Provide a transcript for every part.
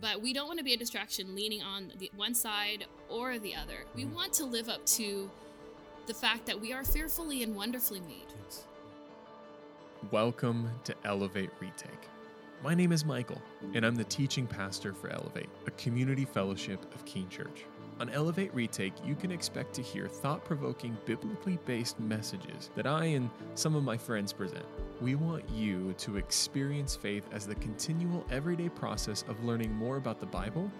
But we don't want to be a distraction leaning on the one side or the other. We Mhm. want to live up to the fact that we are fearfully and wonderfully made. Yes. Welcome to Elevate Retake. My name is Michael, and I'm the teaching pastor for Elevate, a community fellowship of Keene Church. On Elevate Retake, you can expect to hear thought provoking, biblically based messages that I and some of my friends present. We want you to experience faith as the continual, everyday process of learning more about the Bible,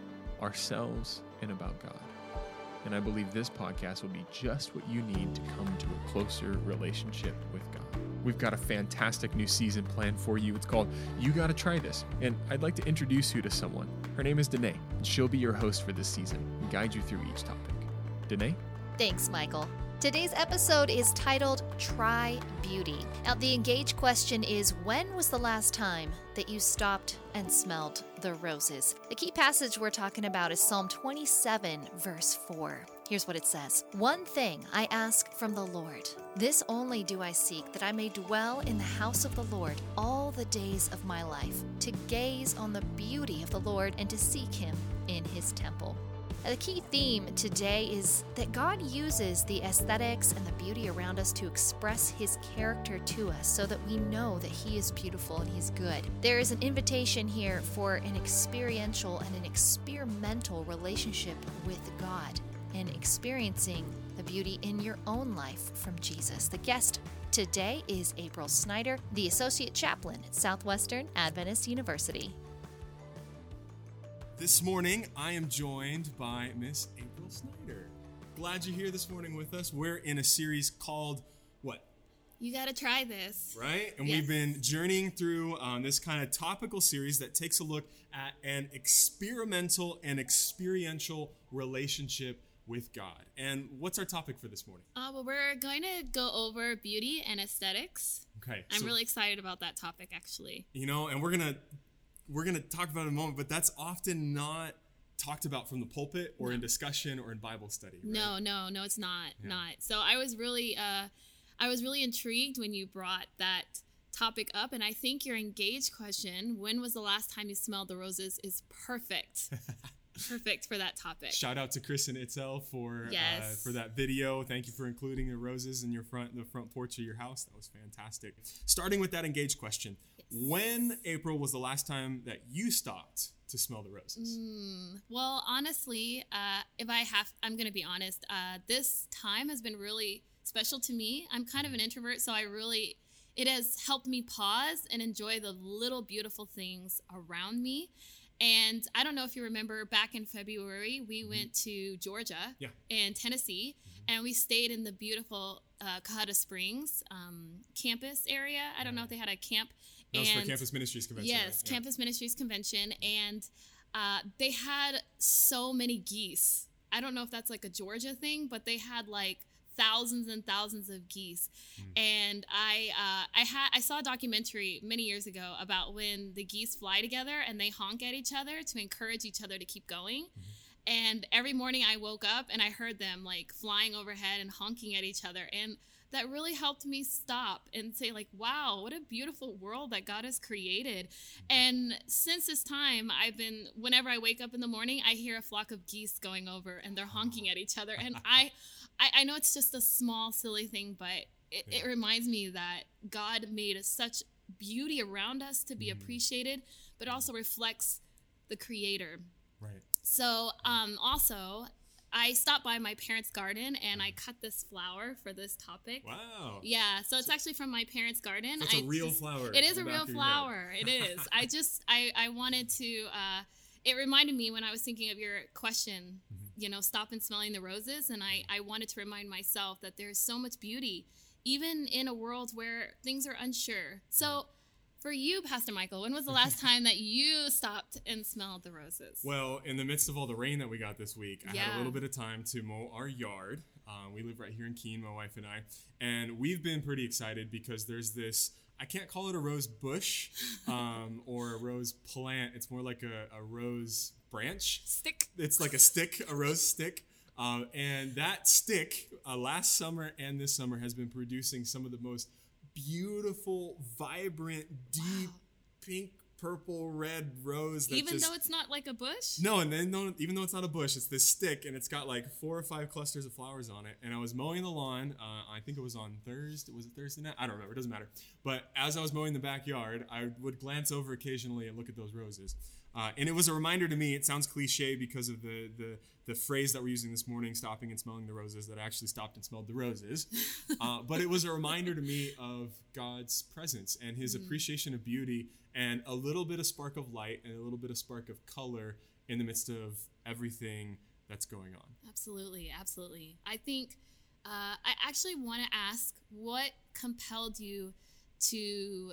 ourselves, and about God. And I believe this podcast will be just what you need to come to a closer relationship with God. We've got a fantastic new season planned for you. It's called You Gotta Try This. And I'd like to introduce you to someone. Her name is Danae, and she'll be your host for this season and guide you through each topic. Danae? Thanks, Michael. Today's episode is titled Try Beauty. Now, the engage question is When was the last time that you stopped and smelled the roses? The key passage we're talking about is Psalm 27, verse 4. Here's what it says One thing I ask from the Lord, this only do I seek, that I may dwell in the house of the Lord all the days of my life, to gaze on the beauty of the Lord and to seek him in his temple. The key theme today is that God uses the aesthetics and the beauty around us to express His character to us so that we know that He is beautiful and He's good. There is an invitation here for an experiential and an experimental relationship with God and experiencing the beauty in your own life from Jesus. The guest today is April Snyder, the Associate Chaplain at Southwestern Adventist University. This morning, I am joined by Miss April Snyder. Glad you're here this morning with us. We're in a series called what? You got to try this. Right? And Yes. we've been journeying through um, this kind of topical series that takes a look at an experimental and experiential relationship with God. And what's our topic for this morning? Uh, well, we're going to go over beauty and aesthetics. Okay. I'm so- really excited about that topic, actually. you know and we're gonna we're gonna talk about it in a moment but that's often not talked about from the pulpit or in discussion or in bible study right? No, no, no, it's not. Yeah. Not. So I was really, uh, I was really intrigued when you brought that topic up, and I think your engaged question, "When was the last time you smelled the roses?" is perfect. perfect for that topic. shout out to chris and itzel for uh, for that video thank you for including the roses in your front the front porch of your house that was fantastic starting with that engaged question when april was the last time that you stopped to smell the roses Mm, well, honestly, uh, if I have, I'm going to be honest. Uh, this time has been really special to me. I'm kind of an introvert, so I really, it has helped me pause and enjoy the little beautiful things around me. And I don't know if you remember back in February, we went to Georgia Mm-hmm. Yeah. and Tennessee, and we stayed in the beautiful uh, Cohutta Springs um, campus area. I don't know if they had a camp. That was for and- campus ministries convention Yes, right? Yeah. Campus Ministries Convention, and uh, they had so many geese. I don't know if that's like a Georgia thing, but they had like thousands and thousands of geese. Hmm. And I, uh, I had, I saw a documentary many years ago about when the geese fly together and they honk at each other to encourage each other to keep going. Mm-hmm. And every morning I woke up and I heard them like flying overhead and honking at each other. And that really helped me stop and say, like, wow, what a beautiful world that God has created. And since this time, I've been, whenever I wake up in the morning, I hear a flock of geese going over and they're honking at each other. And I, I, I know it's just a small, silly thing, but it, it reminds me that God made such beauty around us to be appreciated, but also reflects the Creator. right So, um, also, I stopped by my parents' garden and I cut this flower for this topic. wow Yeah, so it's actually from my parents' garden. That's a I real just- flower It is a real back of your flower. It is. I just I I wanted to. Uh, it reminded me when I was thinking of your question. Mm-hmm. You know, stop and smelling the roses, and I I wanted to remind myself that there's so much beauty, even in a world where things are unsure. So. For you, Pastor Michael, when was the last time that you stopped and smelled the roses? Well, in the midst of all the rain that we got this week, I had a little bit of time to mow our yard. Um, we live right here in Keene, my wife and I, and we've been pretty excited because there's this. I can't call it a rose bush um, or a rose plant. It's more like a, a rose branch. Stick. It's like a stick, a rose stick. Um, and that stick, uh, last summer and this summer, has been producing some of the most beautiful, vibrant, deep pink purple red rose. That Even just, though it's not like a bush? no, and then no, even though it's not a bush, it's this stick, and it's got like four or five clusters of flowers on it. And I was mowing the lawn. Uh, I think it was on Thursday. Was it Thursday night? I don't remember. It doesn't matter. But as I was mowing the backyard, I would glance over occasionally and look at those roses. Uh, and it was a reminder to me. It sounds cliche because of the, the the phrase that we're using this morning, stopping and smelling the roses. That I actually stopped and smelled the roses. Uh, but it was a reminder to me of God's presence and His appreciation of beauty, and a little bit of spark of light and a little bit of spark of color in the midst of everything that's going on. Absolutely, absolutely. I think uh, I actually want to ask what compelled you to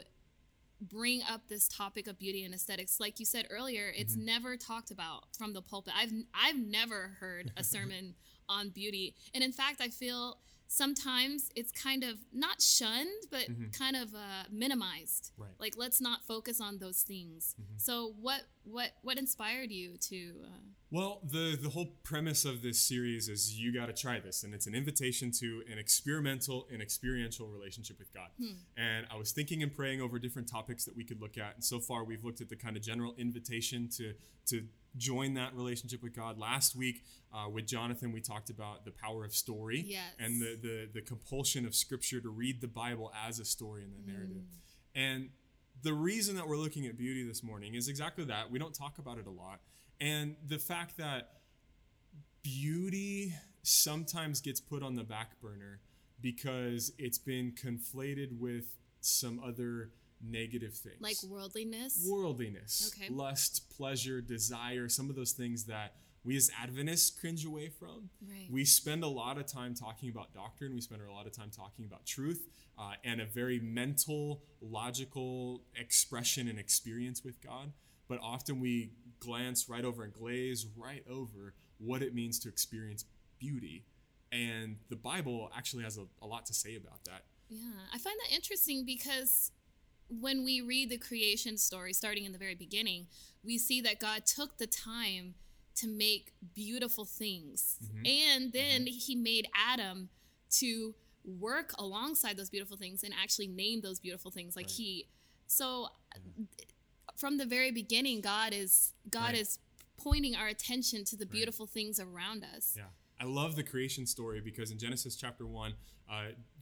bring up this topic of beauty and aesthetics. Like you said earlier, it's Mm-hmm. never talked about from the pulpit. I've I've never heard a sermon on beauty, and in fact, I feel sometimes it's kind of not shunned, but kind of uh, minimized. Mm-hmm. Right. Mm-hmm. Like let's not focus on those things. So what what what inspired you to? Uh, Well, the the whole premise of this series is you got to try this, and it's an invitation to an experimental and experiential relationship with God. And I was thinking and praying over different topics that we could look at, and so far we've looked at the kind of general invitation to to join that relationship with God. Last week uh, with Jonathan, we talked about the power of story Yes. and the, the the compulsion of Scripture to read the Bible as a story in the narrative. And the reason that we're looking at beauty this morning is exactly that. We don't talk about it a lot. And the fact that beauty sometimes gets put on the back burner because it's been conflated with some other negative things. like worldliness. worldliness, Okay. lust, pleasure, desire, some of those things that we as Adventists cringe away from. Right. We spend a lot of time talking about doctrine. We spend a lot of time talking about truth uh, and a very mental, logical expression and experience with God. But often we glance right over and glaze right over what it means to experience beauty. And the Bible actually has a, a lot to say about that. Yeah, I find that interesting because when we read the creation story, starting in the very beginning, we see that God took the time to make beautiful things. Mm-hmm. And then mm-hmm. he made Adam to work alongside those beautiful things and actually name those beautiful things like Right. he. So uh, from the very beginning, God is God Right. is pointing our attention to the beautiful things around us. Yeah. I love the creation story because in Genesis chapter 1, uh,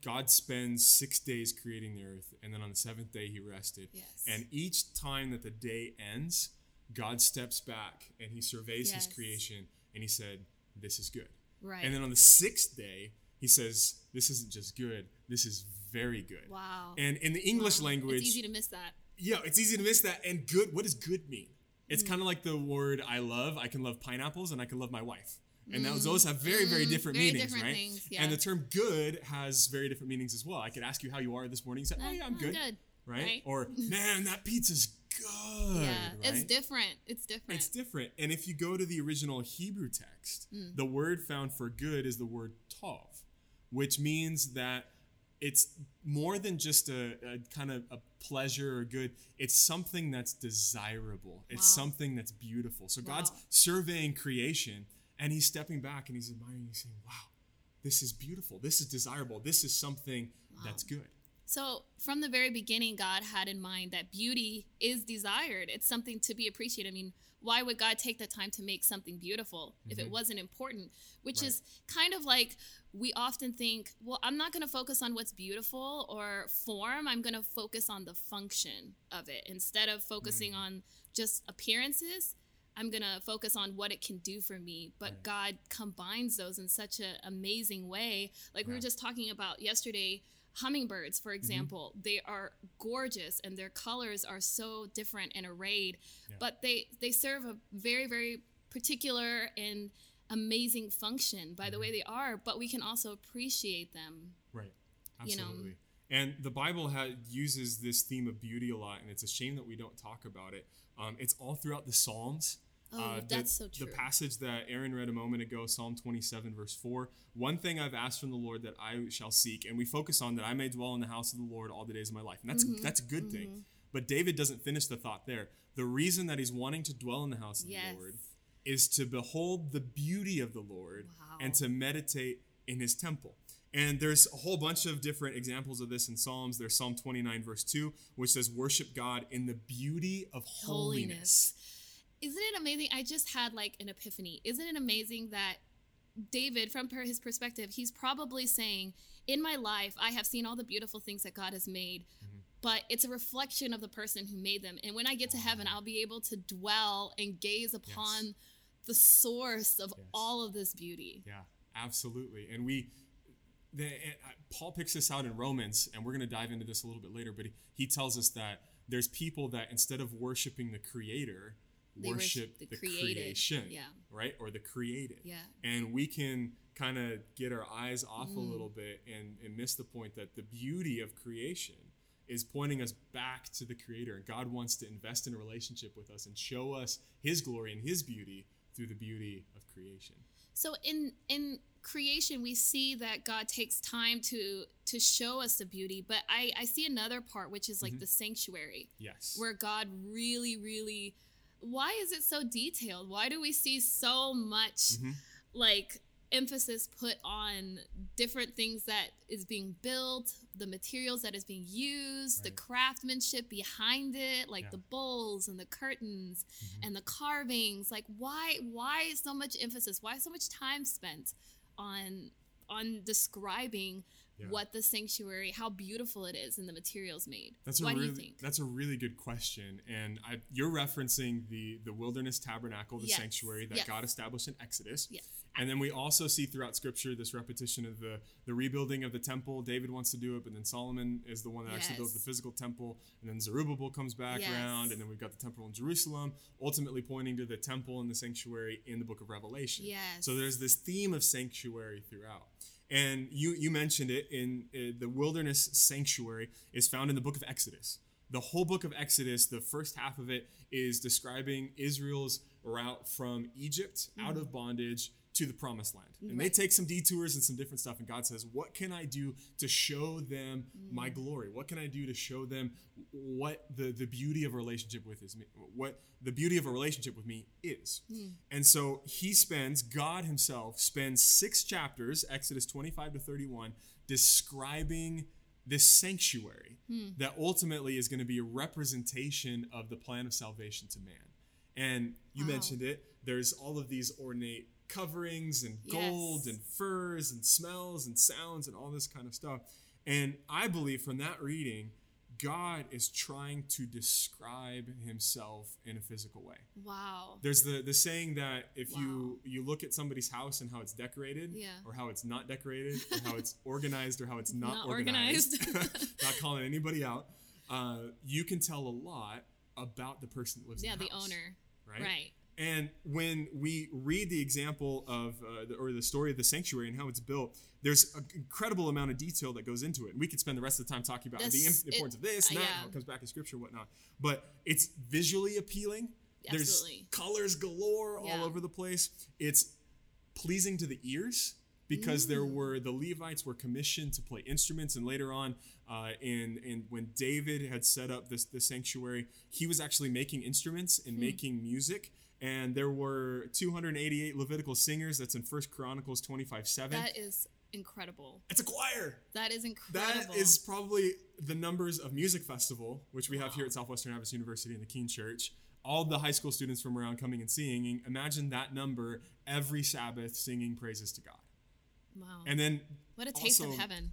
God spends six days creating the earth, and then on the seventh day, he rested. Yes. And each time that the day ends, God steps back and he surveys his creation and he said, This is good. Right. And then on the sixth day, he says, This isn't just good, this is very good. wow. And in the English Wow. language, It's easy to miss that. yeah, it's easy to miss that. And good, what does good mean? Mm. It's kind of like the word I love. I can love pineapples and I can love my wife. And those, those have very, very different Mm. Very meanings, different right? things, yeah. And the term good has very different meanings as well. I could ask you how you are this morning. You say, oh, Uh, yeah, I'm I'm good. good, Right? right? Or, man, that pizza's good. Yeah, it's different. It's different. It's different. And if you go to the original Hebrew text, Mm. the word found for good is the word tov, which means that it's more than just a, a kind of a pleasure or good. It's something that's desirable. It's Wow. something that's beautiful. So God's surveying creation and he's stepping back and he's admiring, he's saying, wow, this is beautiful. This is desirable. This is something that's good. So, from the very beginning, God had in mind that beauty is desired. It's something to be appreciated. I mean, why would God take the time to make something beautiful if it wasn't important? Which Mm-hmm. Right. is kind of like we often think, well, I'm not going to focus on what's beautiful or form. I'm going to focus on the function of it instead of Mm. focusing on just appearances. I'm going to focus on what it can do for me. But Right. God combines those in such an amazing way. Like we were just talking about yesterday, hummingbirds, for mm-hmm. example, they are gorgeous and their colors are so different and arrayed, Yeah. but they, they serve a very, very particular and amazing function by the way mm-hmm. they are, but we can also appreciate them. Right. You know. Absolutely. And the Bible ha- uses this theme of beauty a lot, and it's a shame that we don't talk about it. Um, it's all throughout the Psalms. Uh, Oh, the- that's so The passage that Aaron read a moment ago, Psalm 27, verse 4. One thing I've asked from the Lord that I shall seek, and we focus on that I may dwell in the house of the Lord all the days of my life. And that's, Mm-hmm. that's a good thing. But David doesn't finish the thought there. The reason that he's wanting to dwell in the house of Yes. the Lord is to behold the beauty of the Lord Wow. and to meditate in his temple. And there's a whole bunch of different examples of this in Psalms. There's Psalm 29, verse 2, which says, Worship God in the beauty of holiness. Isn't it amazing? I just had like an epiphany. Isn't it amazing that David, from his perspective, he's probably saying, In my life, I have seen all the beautiful things that God has made, Mm-hmm. but it's a reflection of the person who made them. And when I get to heaven, I'll be able to dwell and gaze upon the source of Yes. all of this beauty. Yeah, absolutely. And we, the, Paul picks this out in Romans, and we're going to dive into this a little bit later. But he, he tells us that there's people that instead of worshiping the Creator, They worship worship the the, creation, Yeah. right, or the created. Yeah. And we can kind of get our eyes off Mm. a little bit and, and miss the point that the beauty of creation is pointing us back to the Creator. And God wants to invest in a relationship with us and show us His glory and His beauty through the beauty of creation. So in in creation we see that God takes time to to show us the beauty, but I I see another part which is like the sanctuary Yes. where God really really why is it so detailed? Why do we see so much Mhm. like emphasis put on different things that is being built, the materials that is being used, the craftsmanship behind it, like Yeah. the bowls and the curtains Mm-hmm. and the carvings. Like why why so much emphasis? Why so much time spent on on describing Yeah. what the sanctuary, how beautiful it is and the materials made? That's a why really do you think? that's a really good question, and I, you're referencing the the wilderness tabernacle, the Yes. sanctuary that Yes. God established in Exodus. Yes. And then we also see throughout Scripture this repetition of the the rebuilding of the temple. David wants to do it, but then Solomon is the one that actually builds the physical temple, and then Zerubbabel comes back Yes. around, and then we've got the temple in Jerusalem, ultimately pointing to the temple and the sanctuary in the book of Revelation. Yes. So there's this theme of sanctuary throughout. And you you mentioned it in uh, the wilderness sanctuary is found in the book of Exodus. The whole book of Exodus, the first half of it is describing Israel's route from Egypt out of mm-hmm. bondage to the promised land. And they take some detours and some different stuff and God says, "What can I do to show them my mm-hmm. glory? What can I do to show them what the the beauty of a relationship with is me, what the beauty of a relationship with me is?" Mm. And so he spends, God himself spends six chapters, Exodus 25 to 31, describing this sanctuary hmm. that ultimately is going to be a representation of the plan of salvation to man. And you Wow. mentioned it, there's all of these ornate coverings and gold Yes. and furs and smells and sounds and all this kind of stuff. And I believe from that reading, God is trying to describe himself in a physical way. Wow. There's the the saying that if you you look at somebody's house and how it's decorated, Yeah. or how it's not decorated, or how it's organized, or how it's not, Not organized, organized. not calling anybody out, uh, you can tell a lot about the person that lives Yeah, in the, the house, owner. right? Right. And when we read the example of, uh, the, or the story of the sanctuary and how it's built, there's an incredible amount of detail that goes into it. And we could spend the rest of the time talking about the, This- the importance of this, it- and that, yeah. how it comes back in scripture, and whatnot. But it's visually appealing. Absolutely. There's colors galore Yeah. all over the place. It's pleasing to the ears because there Mm. were the Levites were commissioned to play instruments, and later on, uh, in in when David had set up this the sanctuary, he was actually making instruments and Hmm. making music. And there were 288 Levitical singers. That's in First Chronicles 25 7. That is incredible. it's a choir. That is incredible. That is probably the numbers of music festival, which we have here at Southwestern Adventist University in the Keene Church. All the high school students from around coming and singing. Imagine that number every Sabbath singing praises to God. wow. And then what a taste also- of heaven.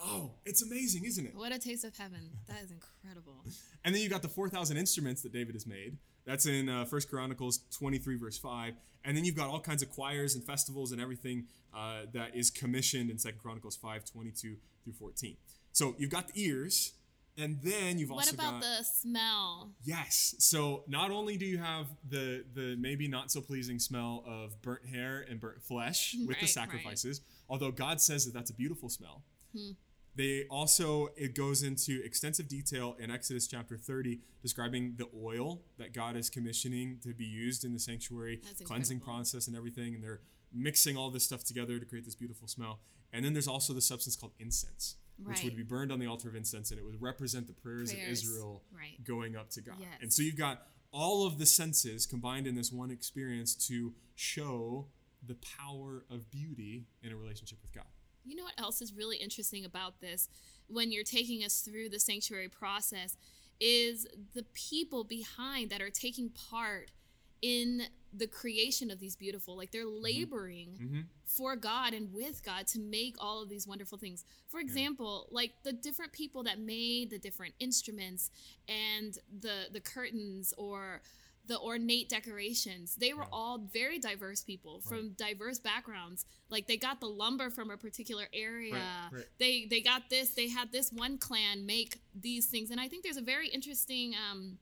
Oh, it's amazing, isn't it? What a taste of heaven. That is incredible. And then you got the 4,000 instruments that David has made. That's in uh, 1 Chronicles 23, verse 5. And then you've got all kinds of choirs and festivals and everything uh, that is commissioned in Second Chronicles 5, 22 through 14. So you've got the ears, and then you've What also got. What about the smell? Yes. So not only do you have the the maybe not so pleasing smell of burnt hair and burnt flesh with the Right, right. sacrifices, although God says that that's a beautiful smell. Hmm. They also it goes into extensive detail in Exodus chapter 30 describing the oil that God is commissioning to be used in the sanctuary cleansing process and everything and they're mixing all this stuff together to create this beautiful smell. And then there's also the substance called incense, which would be burned on the altar of incense and it would represent the prayers, Prayers, of Israel right. going up to God. Yes. And so you've got all of the senses combined in this one experience to show the power of beauty in a relationship with God. You know what else is really interesting about this when you're taking us through the sanctuary process is the people behind that are taking part in the creation of these beautiful like they're laboring Mm-hmm. for God and with God to make all of these wonderful things. For example, like the different people that made the different instruments and the the curtains or the ornate decorations. They were all very diverse people from diverse backgrounds. Like they got the lumber from a particular area. Right. They they got this. They had this one clan make these things, and I think there's a very interesting um,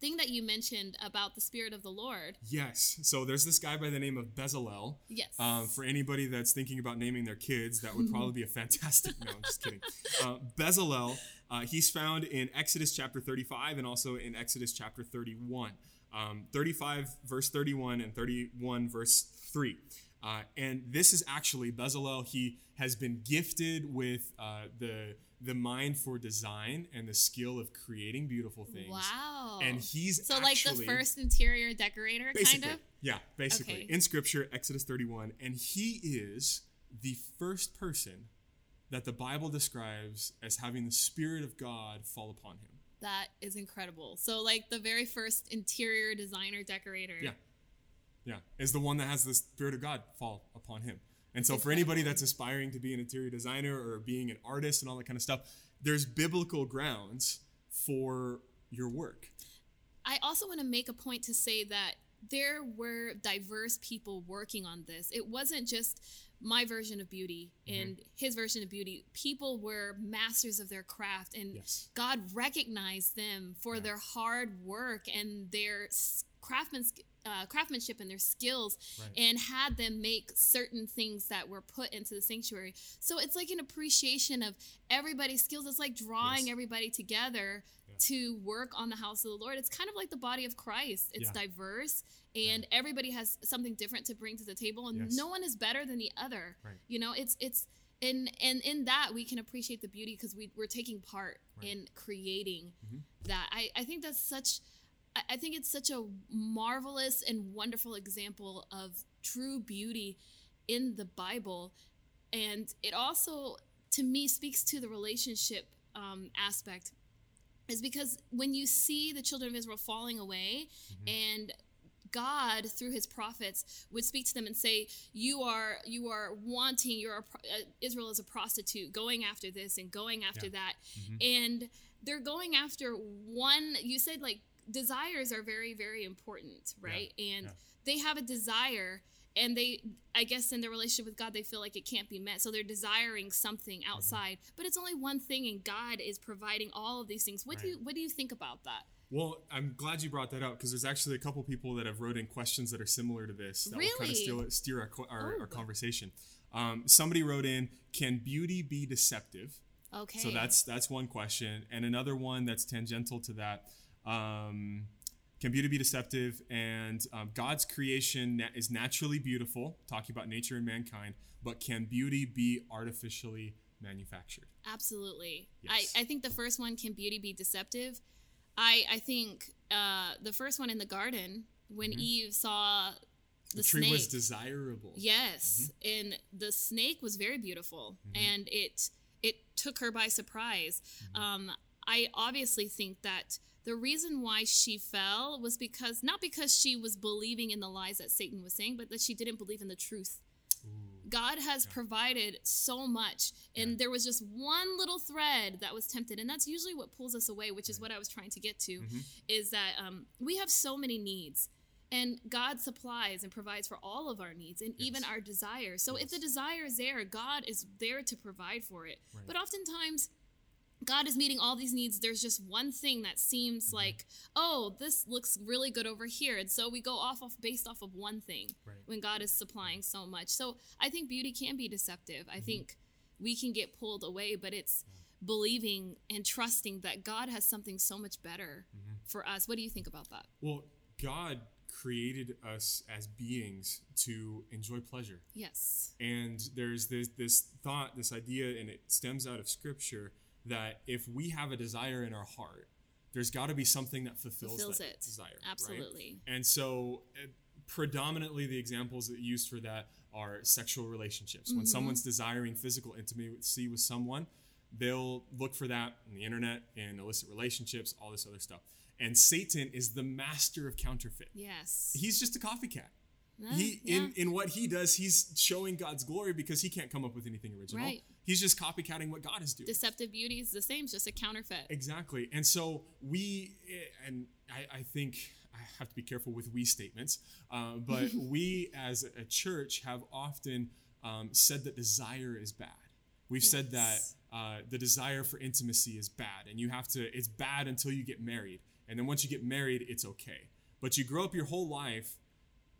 thing that you mentioned about the spirit of the Lord. Yes. So there's this guy by the name of Bezalel. Yes. Um, for anybody that's thinking about naming their kids, that would probably be a fantastic. No, I'm just kidding. Uh, Bezalel, uh, he's found in Exodus chapter 35 and also in Exodus chapter 31. Um, 35 verse 31 and 31 verse 3. Uh, and this is actually Bezalel. He has been gifted with uh, the the mind for design and the skill of creating beautiful things. Wow. And he's so like the first interior decorator, kind of. yeah basically Okay. in scripture exodus 31 and he is the first person that the bible describes as having the spirit of god fall upon him That is incredible. So like the very first interior designer decorator. yeah yeah is the one that has the spirit of god fall upon him and so for anybody that's aspiring to be an interior designer or being an artist and all that kind of stuff there's biblical grounds for your work I also want to make a point to say that there were diverse people working on this. It wasn't just my version of beauty Mm-hmm. and his version of beauty. People were masters of their craft, and Yes. God recognized them for their hard work and their s- craftsman's uh, craftsmanship and their skills, Right. and had them make certain things that were put into the sanctuary. So it's like an appreciation of everybody's skills. It's like drawing Yes. everybody together to work on the house of the Lord. It's kind of like the body of Christ. It's Yeah. diverse and everybody has something different to bring to the table and Yes. no one is better than the other. Right. You know, it's it's and and in that we can appreciate the beauty because we, we're taking part Right. in creating Mhm. that. I, I think that's such I I think it's such a marvelous and wonderful example of true beauty in the Bible. And it also, to me, speaks to the relationship um, aspect is because when you see the children of Israel falling away and God through his prophets would speak to them and say you are you are wanting you're a, uh, Israel is a prostitute going after this and going after Yeah. that Mhm. and they're going after one you said like desires are very very important right and yeah. they have a desire and they i guess in their relationship with god they feel like it can't be met so they're desiring something Mm-hmm. outside but it's only one thing and god is providing all of these things what do you what do you think about that Well, I'm glad you brought that up because there's actually a couple people that have wrote in questions that are similar to this that will kind Really? of steer, steer our, our, Oh. our conversation. Um, somebody wrote in, "Can beauty be deceptive?" okay So that's that's one question, and another one that's tangential to that. Um, can beauty be deceptive? And um, God's creation na- is naturally beautiful, talking about nature and mankind, but can beauty be artificially manufactured? Absolutely. Yes. I, I think the first one, can beauty be deceptive? I, I think uh, the first one in the garden, when Eve saw the, Mm-hmm. The tree snake. was desirable. yes. And the snake was very beautiful. Mm-hmm. And it it took her by surprise. Mm-hmm. Um, I obviously think that the reason why she fell was because, not because she was believing in the lies that Satan was saying, but that she didn't believe in the truth. God has provided so much, and there was just one little thread that was tempted, and that's usually what pulls us away, which is what I was trying to get to, is that um, we have so many needs, and God supplies and provides for all of our needs and even our desires. So if the desire is there, God is there to provide for it. Right. But oftentimes, God is meeting all these needs. There's just one thing that seems Mm-hmm. like, oh, this looks really good over here, and so we go off of based off of one thing Right. when God is supplying so much. So I think beauty can be deceptive. I think we can get pulled away, but it's believing and trusting that God has something so much better for us. What do you think about that? Well, God created us as beings to enjoy pleasure. Yes. And there's this this thought, this idea, and it stems out of scripture that if we have a desire in our heart, there's got to be something that fulfills, Fulfills that it. desire. right? Absolutely. And so, uh, predominantly, the examples that used for that are sexual relationships. When someone's desiring physical intimacy with someone, they'll look for that on the internet in illicit relationships, all this other stuff. And Satan is the master of counterfeit. Yes. He's just a copycat. Uh, He yeah. in in what he does, he's showing God's glory because he can't come up with anything original. Right. He's just copycatting what God is doing. Deceptive beauty is the same, it's just a counterfeit. Exactly. And so we, eh, and I, I think I have to be careful with we statements, uh, but we as a church have often um, said that desire is bad. We've said that uh, the desire for intimacy is bad, and you have to, it's bad until you get married. And then once you get married, it's okay. But you grow up your whole life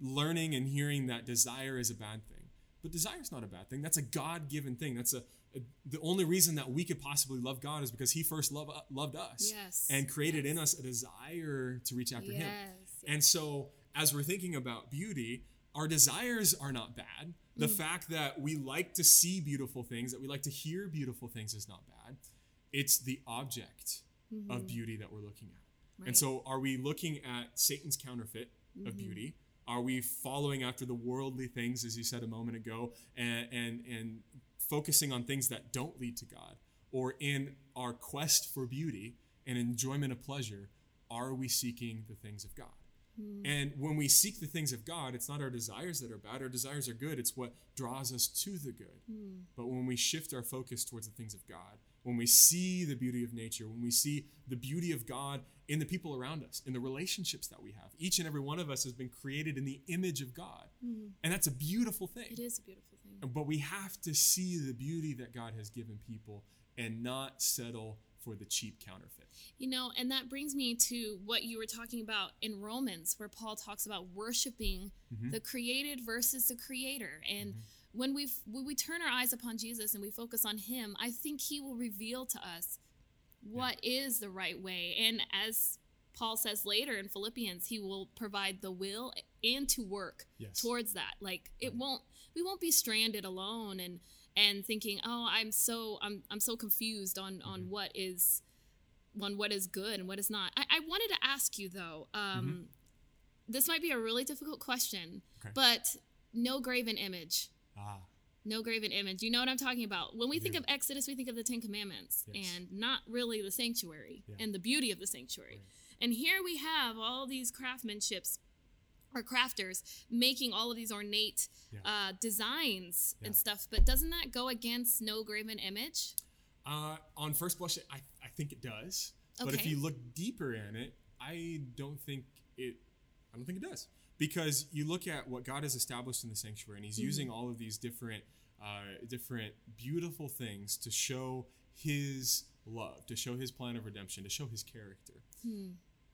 learning and hearing that desire is a bad thing. But desire is not a bad thing. That's a God given thing. That's a, a- the only reason that we could possibly love God is because He first love, loved us Yes, and created in us a desire to reach after Him. Yes, And so, as we're thinking about beauty, our desires are not bad. The Mm. fact that we like to see beautiful things, that we like to hear beautiful things, is not bad. It's the object of beauty that we're looking at. Mm-hmm. Right. And so, are we looking at Satan's counterfeit Mm-hmm. of beauty? Are we following after the worldly things, as you said a moment ago, and and and focusing on things that don't lead to God? Or in our quest for beauty and enjoyment of pleasure, are we seeking the things of God? Hmm. And when we seek the things of God, it's not our desires that are bad. Our desires are good. It's what draws us to the good. Hmm. But when we shift our focus towards the things of God, when we see the beauty of nature, when we see the beauty of God in the people around us, in the relationships that we have, each and every one of us has been created in the image of God. And that's a beautiful thing. It is a beautiful thing. But we have to see the beauty that God has given people and not settle for the cheap counterfeit. You know, and that brings me to what you were talking about in Romans, where Paul talks about worshiping Mm-hmm. the created versus the creator. And when we when we turn our eyes upon Jesus and we focus on Him, I think He will reveal to us what is the right way. And as Paul says later in Philippians, He will provide the will and to work Yes. towards that. Like it won't we won't be stranded alone and and thinking, oh, I'm so I'm I'm so confused on on Mm-hmm. what is on what is good and what is not. I, I wanted to ask you though. Um, This might be a really difficult question, Mm-hmm. Okay. but no graven image. Ah, No graven image. You know what I'm talking about. When we think of Exodus, we think of the Ten Commandments Yes. and not really the sanctuary Yeah. and the beauty of the sanctuary. And here we have all these craftsmanships or crafters making all of these ornate Yeah. uh, designs Yeah. and stuff. But doesn't that go against no graven image? Uh, on first blush, I, I think it does. But if you look deeper in it, I don't think it. I don't think it does because you look at what God has established in the sanctuary, and He's Mm-hmm. using all of these different, uh, different beautiful things to show His love, to show His plan of redemption, to show His character. Hmm.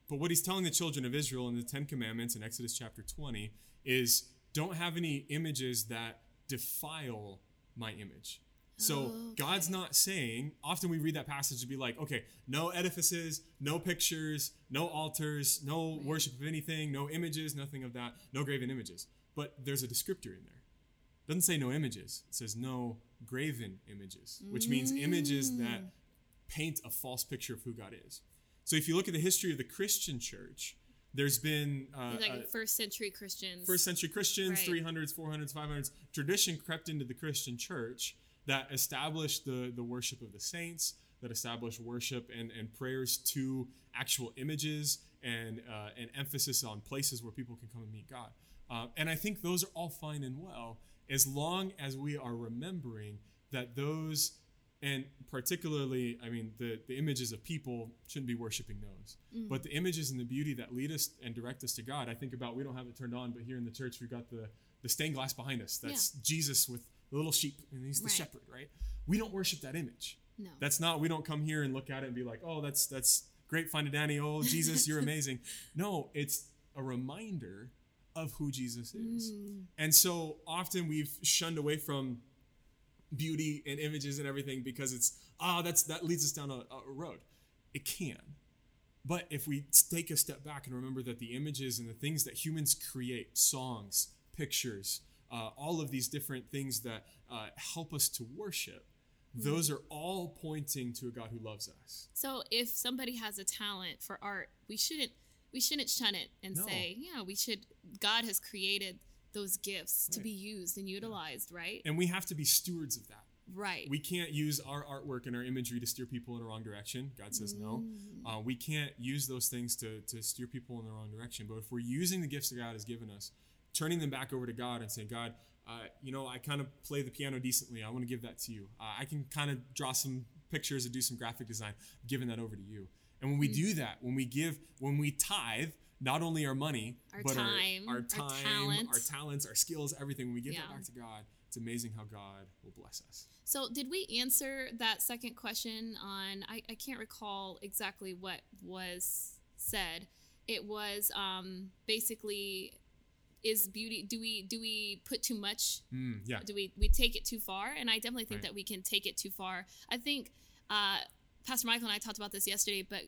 But what He's telling the children of Israel in the Ten Commandments in Exodus chapter twenty is, don't have any images that defile my image. So God's not saying, often we read that passage to be like, okay, no edifices, no pictures, no altars, no worship of anything, no images, nothing of that, no graven images. But there's a descriptor in there. It doesn't say no images, it says no graven images, which means images that paint a false picture of who God is. So if you look at the history of the Christian church, there's been uh, like uh, first century Christians. first century Christians, Right. 300s, 400s, 500s, tradition crept into the Christian church that established the, the worship of the saints, that established worship and, and prayers to actual images and uh, an emphasis on places where people can come and meet God. Uh, and I think those are all fine and well as long as we are remembering that those, and particularly, I mean, the, the images of people shouldn't be worshiping those. But the images and the beauty that lead us and direct us to God, I think about, we don't have it turned on, but here in the church, we've got the, the stained glass behind us. That's Jesus with the little sheep, and he's the Right. shepherd, right? We don't worship that image. No. That's not, we don't come here and look at it and be like, oh, that's, that's great, find a Danny. Oh, Jesus, you're amazing. No, it's a reminder of who Jesus is. And so often we've shunned away from beauty and images and everything because it's ah that's that leads us down a, a road it can but if we take a step back and remember that the images and the things that humans create songs pictures uh, all of these different things that uh, help us to worship those are all pointing to a god who loves us So if somebody has a talent for art, we shouldn't we shouldn't shun it and No. say, yeah, we should. God has created those gifts to be used and utilized, right? And we have to be stewards of that. right. We can't use our artwork and our imagery to steer people in the wrong direction. God says no. Mm. Uh, we can't use those things to, to steer people in the wrong direction. But if we're using the gifts that God has given us, turning them back over to God and saying, God, uh, you know, I kind of play the piano decently. I want to give that to you. Uh, I can kind of draw some pictures and do some graphic design, giving that over to you. And when we do that, when we give, when we tithe, not only our money, Our but time, our, our our time, talent. our talents, our skills, everything. When we give Yeah. that back to God, it's amazing how God will bless us. So, did we answer that second question on? I, I can't recall exactly what was said. It was um, basically, is beauty? Do we do we put too much? Mm, yeah. Do we we take it too far? And I definitely think Right. that we can take it too far. I think uh, Pastor Michael and I talked about this yesterday, but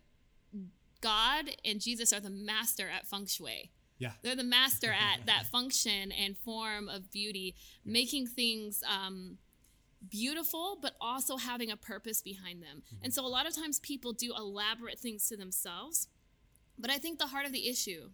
God and Jesus are the master at feng shui. Yeah. They're the master at that function and form of beauty, making things um, beautiful, but also having a purpose behind them. And so a lot of times people do elaborate things to themselves. But I think the heart of the issue,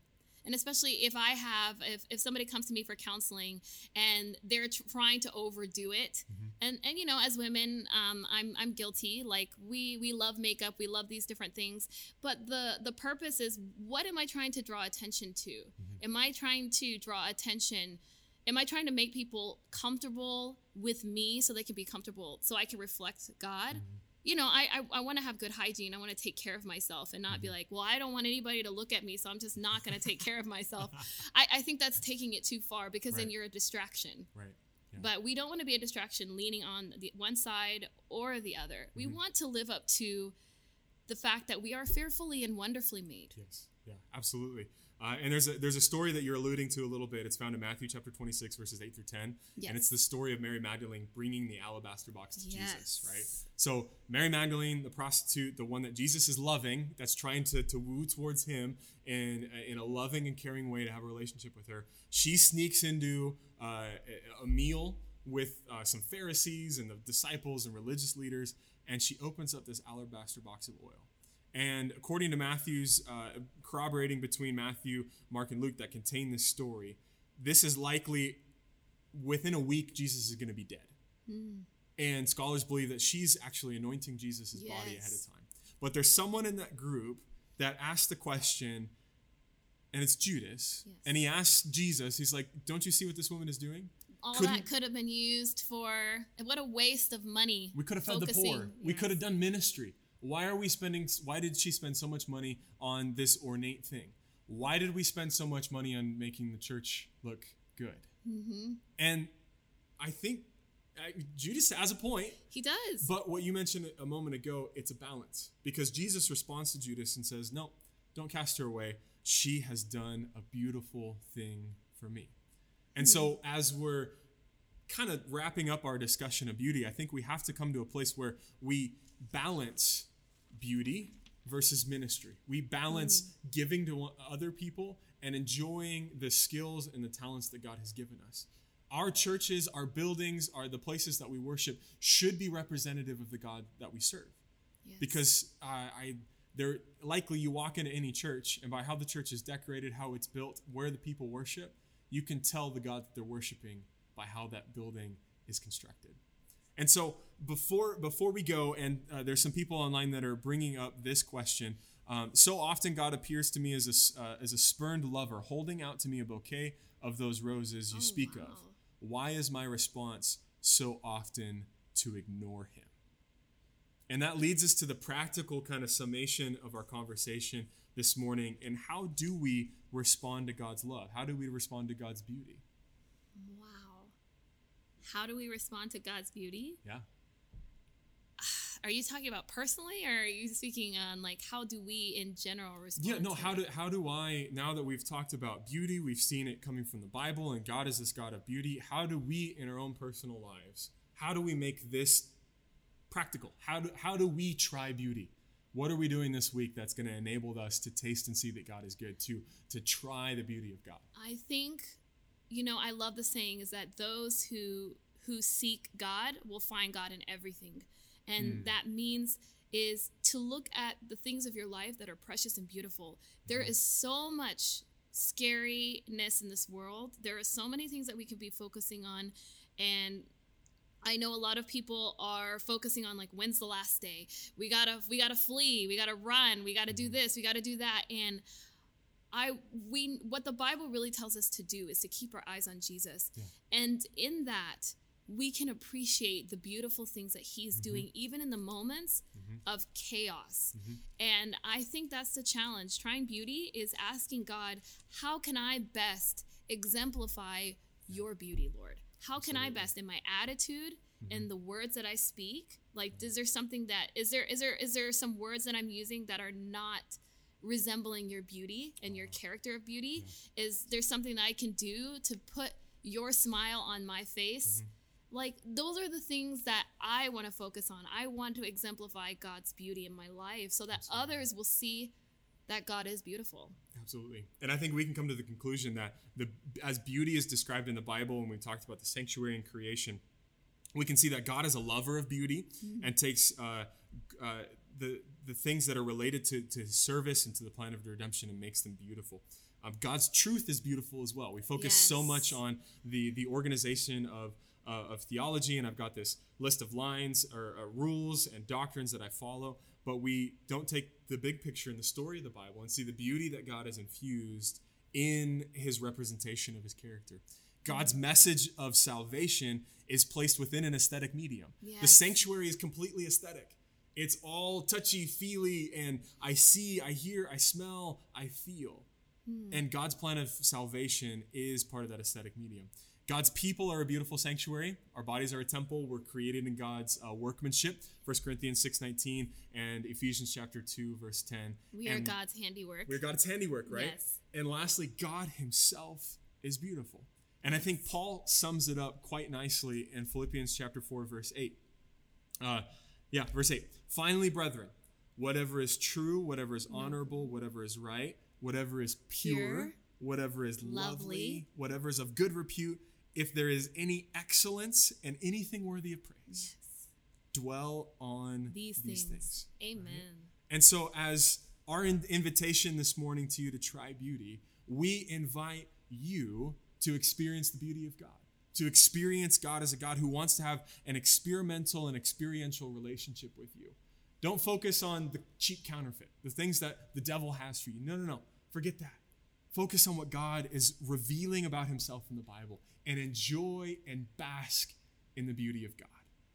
and especially if I have, if, if somebody comes to me for counseling and they're tr- trying to overdo it, mm-hmm. and and you know, as women, um, I'm I'm guilty. Like we we love makeup, we love these different things, but the the purpose is, what am I trying to draw attention to? Mm-hmm. Am I trying to draw attention? Am I trying to make people comfortable with me so they can be comfortable, so I can reflect God? Mm-hmm. You know, I I, I want to have good hygiene. I want to take care of myself and not be like, well, I don't want anybody to look at me, so I'm just not going to take care of myself. I, I think that's taking it too far because then you're a distraction. Right. Yeah. But we don't want to be a distraction leaning on the one side or the other. We Mm-hmm. want to live up to the fact that we are fearfully and wonderfully made. Yes. Yeah. Absolutely. Uh, and there's a there's a story that you're alluding to a little bit. It's found in Matthew chapter 26 verses 8 through 10, and it's the story of Mary Magdalene bringing the alabaster box to Jesus. Right. So Mary Magdalene, the prostitute, the one that Jesus is loving, that's trying to, to woo towards him in in a loving and caring way to have a relationship with her. She sneaks into uh, a- a meal with uh, some Pharisees and the disciples and religious leaders, and she opens up this alabaster box of oil. And according to Matthew's, uh, corroborating between Matthew, Mark, and Luke that contain this story, this is likely within a week, Jesus is going to be dead. And scholars believe that she's actually anointing Jesus' body ahead of time. But there's someone in that group that asked the question, and it's Judas. Yes. And he asked Jesus, he's like, Don't you see what this woman is doing? All Couldn't- that could have been used for what a waste of money. We could have fed the poor. We could have done ministry. Why are we spending? Why did she spend so much money on this ornate thing? Why did we spend so much money on making the church look good? Mm-hmm. And I think Judas has a point. He does. But what you mentioned a moment ago, it's a balance because Jesus responds to Judas and says, "No, don't cast her away. She has done a beautiful thing for me." And so, as we're kind of wrapping up our discussion of beauty, I think we have to come to a place where we balance beauty versus ministry. We balance giving to other people and enjoying the skills and the talents that God has given us. Our churches, our buildings, are the places that we worship should be representative of the God that we serve Yes. because uh, I there likely you walk into any church and by how the church is decorated, how it's built, where the people worship, you can tell the God that they're worshiping by how that building is constructed. And so before before we go, and uh, there's some people online that are bringing up this question. Um, so often God appears to me as a uh, as a spurned lover, holding out to me a bouquet of those roses you Oh, speak wow. of. Why is my response so often to ignore him? And that leads us to the practical kind of summation of our conversation this morning. And how do we respond to God's love? How do we respond to God's beauty? How do we respond to God's beauty? Yeah. Are you talking about personally, or are you speaking on like how do we in general respond? Yeah, no, to how it? do how do I now that we've talked about beauty, we've seen it coming from the Bible and God is this God of beauty, how do we in our own personal lives, how do we make this practical? How do how do we try beauty? What are we doing this week that's going to enable us to taste and see that God is good, to to try the beauty of God? I think, you know, I love the saying is that those who who seek God will find God in everything, and Hmm. that means is to look at the things of your life that are precious and beautiful. There is so much scariness in this world. There are so many things that we could be focusing on and I know a lot of people are focusing on like when's the last day? We got to we got to flee, we got to run, we got to do this, we got to do that and I we what the Bible really tells us to do is to keep our eyes on Jesus. Yeah. And in that we can appreciate the beautiful things that he's Mm-hmm. doing even in the moments of chaos. Mm-hmm. And I think that's the challenge. Trying beauty is asking God, how can I best exemplify your beauty, Lord? How can I best in my attitude Mm-hmm. and the words that I speak? Like is there something that is there is there is there some words that I'm using that are not resembling your beauty and your character of beauty? Is there's something that I can do to put your smile on my face? Like those are the things that I want to focus on. I want to exemplify God's beauty in my life so that others will see that God is beautiful. Absolutely. And I think we can come to the conclusion that the as beauty is described in the Bible when we talked about the sanctuary and creation, we can see that God is a lover of beauty and takes uh, uh, the the things that are related to, to his service and to the plan of redemption and makes them beautiful. Um, God's truth is beautiful as well. We focus so much on the the organization of uh, of theology, and I've got this list of lines or uh, rules and doctrines that I follow. But we don't take the big picture in the story of the Bible and see the beauty that God has infused in His representation of His character. God's message of salvation is placed within an aesthetic medium. The sanctuary is completely aesthetic. It's all touchy feely, and I see, I hear, I smell, I feel. And God's plan of salvation is part of that aesthetic medium. God's people are a beautiful sanctuary. Our bodies are a temple. We're created in God's uh, workmanship. 1 Corinthians 6.19 and Ephesians chapter 2, verse 10. We are God's handiwork. We're God's handiwork, right? Yes. And lastly, God himself is beautiful. And I think Paul sums it up quite nicely in Philippians chapter 4, verse 8. Uh, yeah, verse 8. Finally, brethren, whatever is true, whatever is honorable, whatever is right, whatever is pure, Pure, whatever is lovely, lovely, whatever is of good repute, if there is any excellence and anything worthy of praise, dwell on These, these things. things. Amen. And so, as our in- invitation this morning to you to try beauty, we invite you to experience the beauty of God, to experience God as a God who wants to have an experimental and experiential relationship with you. Don't focus on the cheap counterfeit, the things that the devil has for you. No, no, no. Forget that. Focus on what God is revealing about himself in the Bible and enjoy and bask in the beauty of God.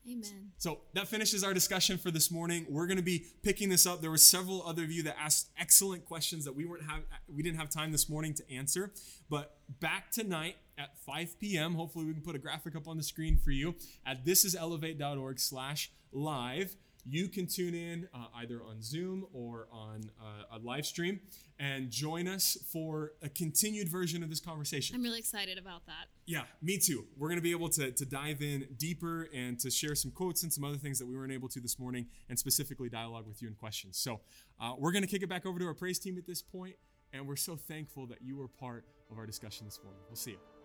Amen. So that finishes our discussion for this morning. We're going to be picking this up. There were several other of you that asked excellent questions that we weren't have we didn't have time this morning to answer. But back tonight at 5 p.m. Hopefully we can put a graphic up on the screen for you at thisiselevate.org/live. You can tune in uh, either on Zoom or on uh, a live stream and join us for a continued version of this conversation. I'm really excited about that. Yeah, me too. We're going to be able to, to dive in deeper and to share some quotes and some other things that we weren't able to this morning and specifically dialogue with you in questions. So uh, we're going to kick it back over to our praise team at this point, and we're so thankful that you were part of our discussion this morning. We'll see you.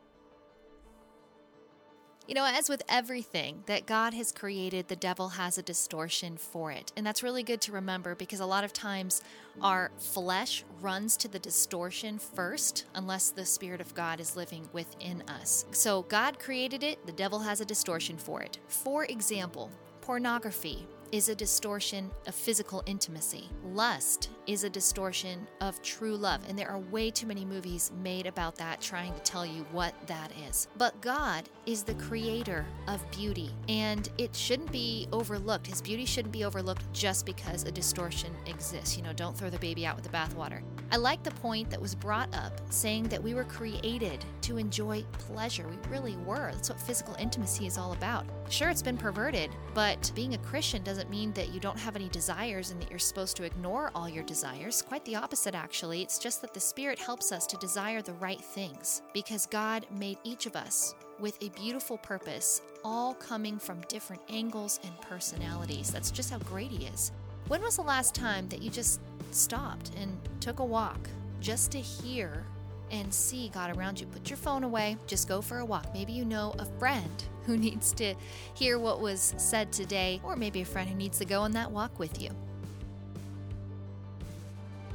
You know, as with everything that God has created, the devil has a distortion for it. And that's really good to remember because a lot of times our flesh runs to the distortion first unless the Spirit of God is living within us. So God created it, the devil has a distortion for it. For example, pornography is a distortion of physical intimacy. Lust is a distortion of true love. And there are way too many movies made about that trying to tell you what that is. But God is the creator of beauty, and it shouldn't be overlooked. His beauty shouldn't be overlooked just because a distortion exists. You know, don't throw the baby out with the bathwater. I like the point that was brought up saying that we were created to enjoy pleasure. We really were. That's what physical intimacy is all about. Sure, it's been perverted, but being a Christian doesn't mean that you don't have any desires and that you're supposed to ignore all your desires. Quite the opposite, actually. It's just that the Spirit helps us to desire the right things because God made each of us with a beautiful purpose, all coming from different angles and personalities. That's just how great He is. When was the last time that you just stopped and took a walk just to hear and see God around you. Put your phone away, just go for a walk. Maybe you know a friend who needs to hear what was said today, or maybe a friend who needs to go on that walk with you.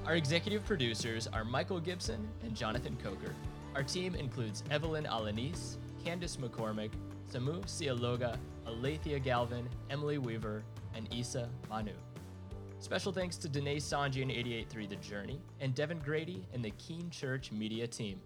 Our executive producers are Michael Gibson and Jonathan Coker. Our team includes Evelyn Alanis, Candice McCormick, Samu Sialoga, Alethea Galvin, Emily Weaver, and Isa Manu. Special thanks to Danae Sanji and 88.3 The Journey, and Devin Grady and the Keene Church Media team.